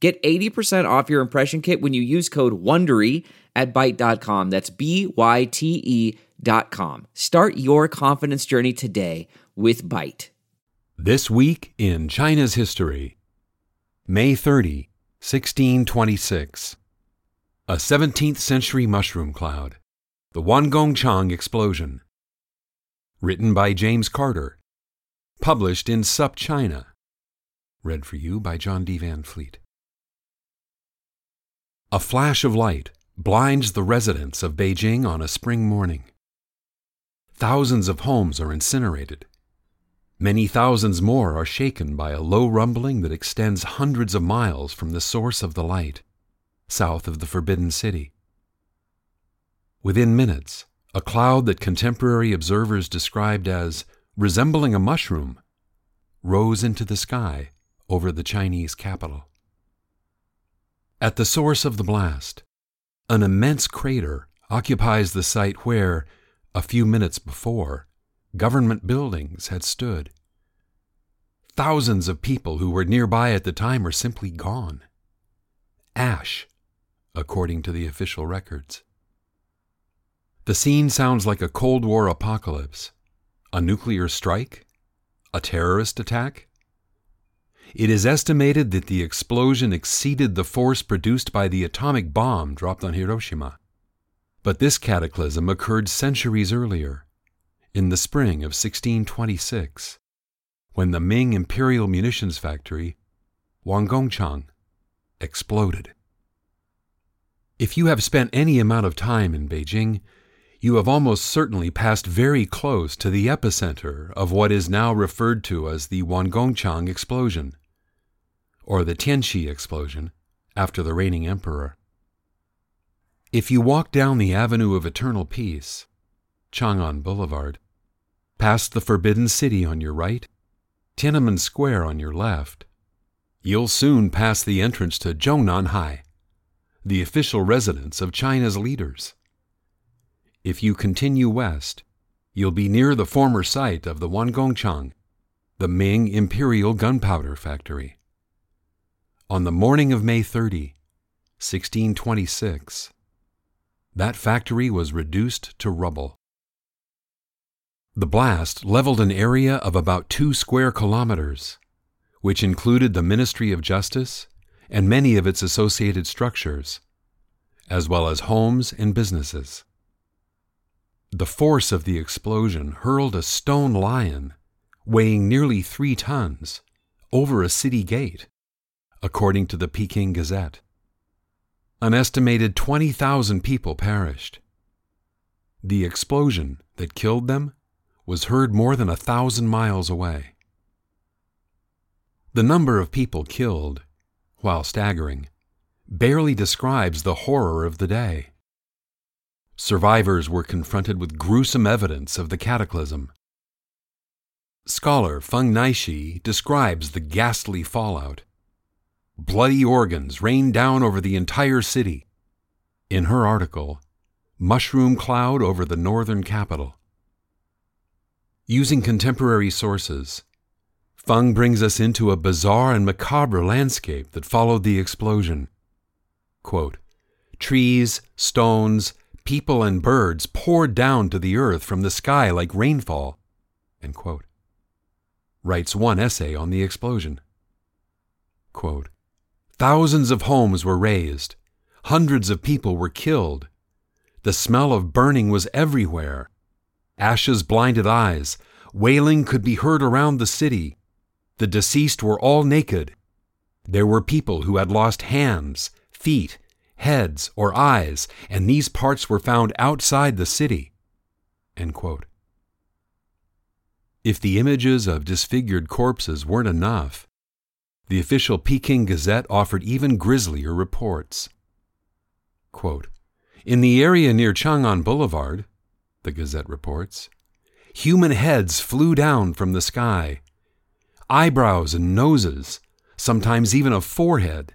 Get 80% off your impression kit when you use code WONDERY at Byte.com. That's B-Y-T-E dot com. Start your confidence journey today with Byte. This week in China's history. May 30, 1626. A 17th century mushroom cloud. The Wangongchang explosion. Written by James Carter. Published in SupChina. Read for you by John D. Van Fleet. A flash of light blinds the residents of Beijing on a spring morning. Thousands of homes are incinerated. Many thousands more are shaken by a low rumbling that extends hundreds of miles from the source of the light, south of the Forbidden City. Within minutes, a cloud that contemporary observers described as resembling a mushroom rose into the sky over the Chinese capital. At the source of the blast, an immense crater occupies the site where, a few minutes before, government buildings had stood. Thousands of people who were nearby at the time are simply gone. Ash, according to the official records. The scene sounds like a Cold War apocalypse. A nuclear strike? A terrorist attack? It is estimated that the explosion exceeded the force produced by the atomic bomb dropped on Hiroshima. But this cataclysm occurred centuries earlier, in the spring of 1626, when the Ming Imperial Munitions Factory, Wangongchang, exploded. If you have spent any amount of time in Beijing, you have almost certainly passed very close to the epicenter of what is now referred to as the Wangongchang explosion, or the Tianqi explosion, after the reigning emperor. If you walk down the Avenue of Eternal Peace, Chang'an Boulevard, past the Forbidden City on your right, Tiananmen Square on your left, you'll soon pass the entrance to Zhongnanhai, the official residence of China's leaders. If you continue west, you'll be near the former site of the Wangongchang, the Ming Imperial Gunpowder Factory. On the morning of May 30, 1626, that factory was reduced to rubble. The blast leveled an area of about two square kilometers, which included the Ministry of Justice and many of its associated structures, as well as homes and businesses. The force of the explosion hurled a stone lion, weighing nearly three tons, over a city gate, according to the Peking Gazette. An estimated 20,000 people perished. The explosion that killed them was heard more than a thousand miles away. The number of people killed, while staggering, barely describes the horror of the day. Survivors were confronted with gruesome evidence of the cataclysm. Scholar Feng Naishi describes the ghastly fallout. Bloody organs rained down over the entire city. In her article, Mushroom Cloud over the Northern Capital. Using contemporary sources, Feng brings us into a bizarre and macabre landscape that followed the explosion. Quote, Trees, stones, people and birds poured down to the earth from the sky like rainfall, writes one essay on the explosion. Quote, Thousands of homes were razed, hundreds of people were killed. The smell of burning was everywhere. Ashes blinded eyes, wailing could be heard around the city. The deceased were all naked. There were people who had lost hands, feet, heads, or eyes, and these parts were found outside the city. If the images of disfigured corpses weren't enough, the official Peking Gazette offered even grislier reports. Quote, in the area near Chang'an Boulevard, the Gazette reports, human heads flew down from the sky. Eyebrows and noses, sometimes even a forehead,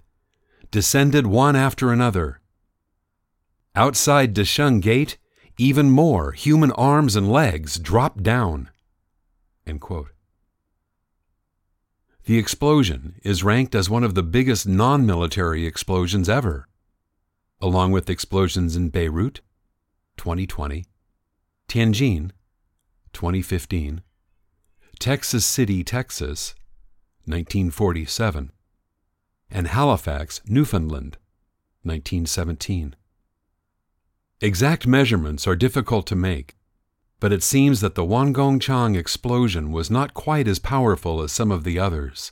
descended one after another. Outside Desheng Gate, even more human arms and legs dropped down. The explosion is ranked as one of the biggest non military explosions ever, along with explosions in Beirut, 2020, Tianjin, 2015, Texas City, Texas, 1947, and Halifax, Newfoundland, 1917. Exact measurements are difficult to make, but it seems that the Wangongchang explosion was not quite as powerful as some of the others.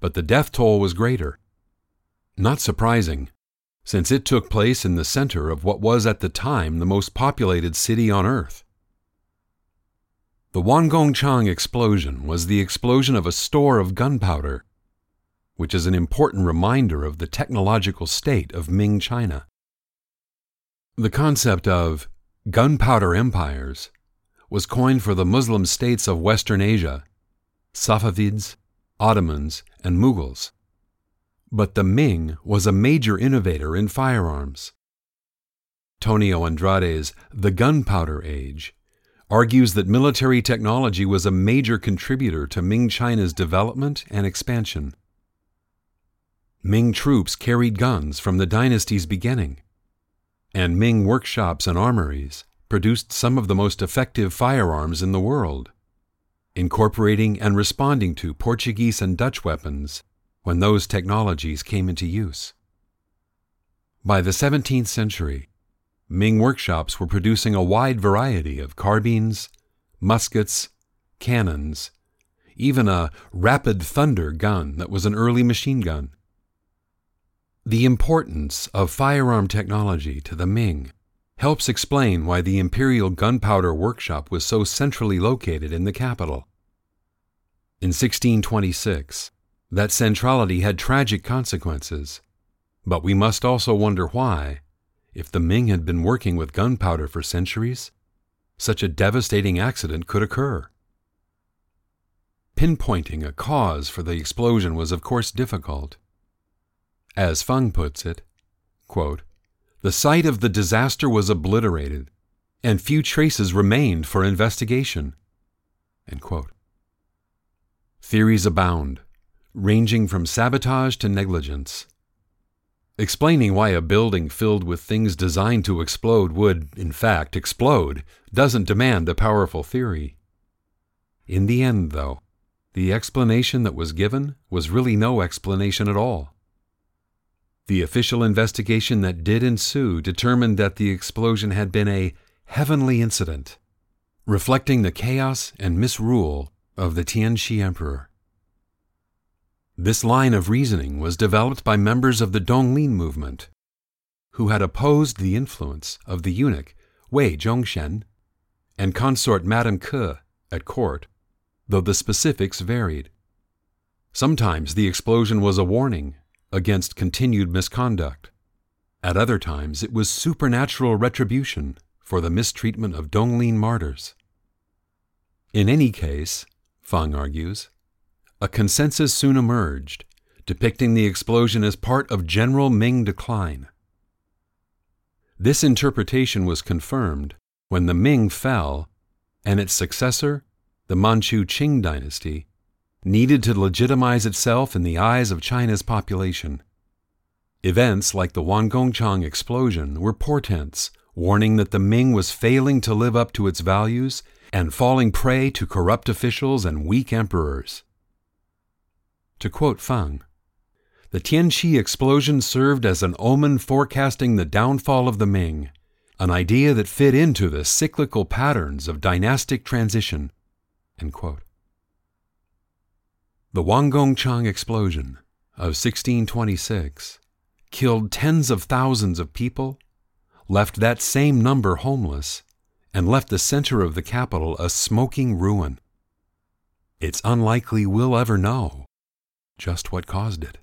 But the death toll was greater. Not surprising, since it took place in the center of what was at the time the most populated city on Earth. The Wangongchang explosion was the explosion of a store of gunpowder, which is an important reminder of the technological state of Ming China. The concept of gunpowder empires was coined for the Muslim states of Western Asia, Safavids, Ottomans, and Mughals. But the Ming was a major innovator in firearms. Tonio Andrade's The Gunpowder Age argues that military technology was a major contributor to Ming China's development and expansion. Ming troops carried guns from the dynasty's beginning, and Ming workshops and armories produced some of the most effective firearms in the world, incorporating and responding to Portuguese and Dutch weapons when those technologies came into use. By the 17th century, Ming workshops were producing a wide variety of carbines, muskets, cannons, even a rapid thunder gun that was an early machine gun. The importance of firearm technology to the Ming helps explain why the Imperial Gunpowder Workshop was so centrally located in the capital. In 1626, that centrality had tragic consequences, but we must also wonder why, if the Ming had been working with gunpowder for centuries, such a devastating accident could occur. Pinpointing a cause for the explosion was, of course, difficult. As Feng puts it, quote, the site of the disaster was obliterated, and few traces remained for investigation. Theories abound, ranging from sabotage to negligence. Explaining why a building filled with things designed to explode would, in fact, explode doesn't demand a powerful theory. In the end, though, the explanation that was given was really no explanation at all. The official investigation that did ensue determined that the explosion had been a heavenly incident, reflecting the chaos and misrule of the Tianqi Emperor. This line of reasoning was developed by members of the Donglin movement, who had opposed the influence of the eunuch Wei Zhongxian and consort Madame Ke at court, though the specifics varied. Sometimes the explosion was a warning against continued misconduct. At other times, it was supernatural retribution for the mistreatment of Donglin martyrs. In any case, Fang argues, a consensus soon emerged, depicting the explosion as part of general Ming decline. This interpretation was confirmed when the Ming fell and its successor, the Manchu Qing dynasty, needed to legitimize itself in the eyes of China's population. Events like the Wangongchang explosion were portents warning that the Ming was failing to live up to its values and falling prey to corrupt officials and weak emperors. To quote Feng, the Tianqi explosion served as an omen forecasting the downfall of the Ming, an idea that fit into the cyclical patterns of dynastic transition. The Wangongchang explosion of 1626 killed tens of thousands of people, left that same number homeless, and left the center of the capital a smoking ruin. It's unlikely we'll ever know just what caused it.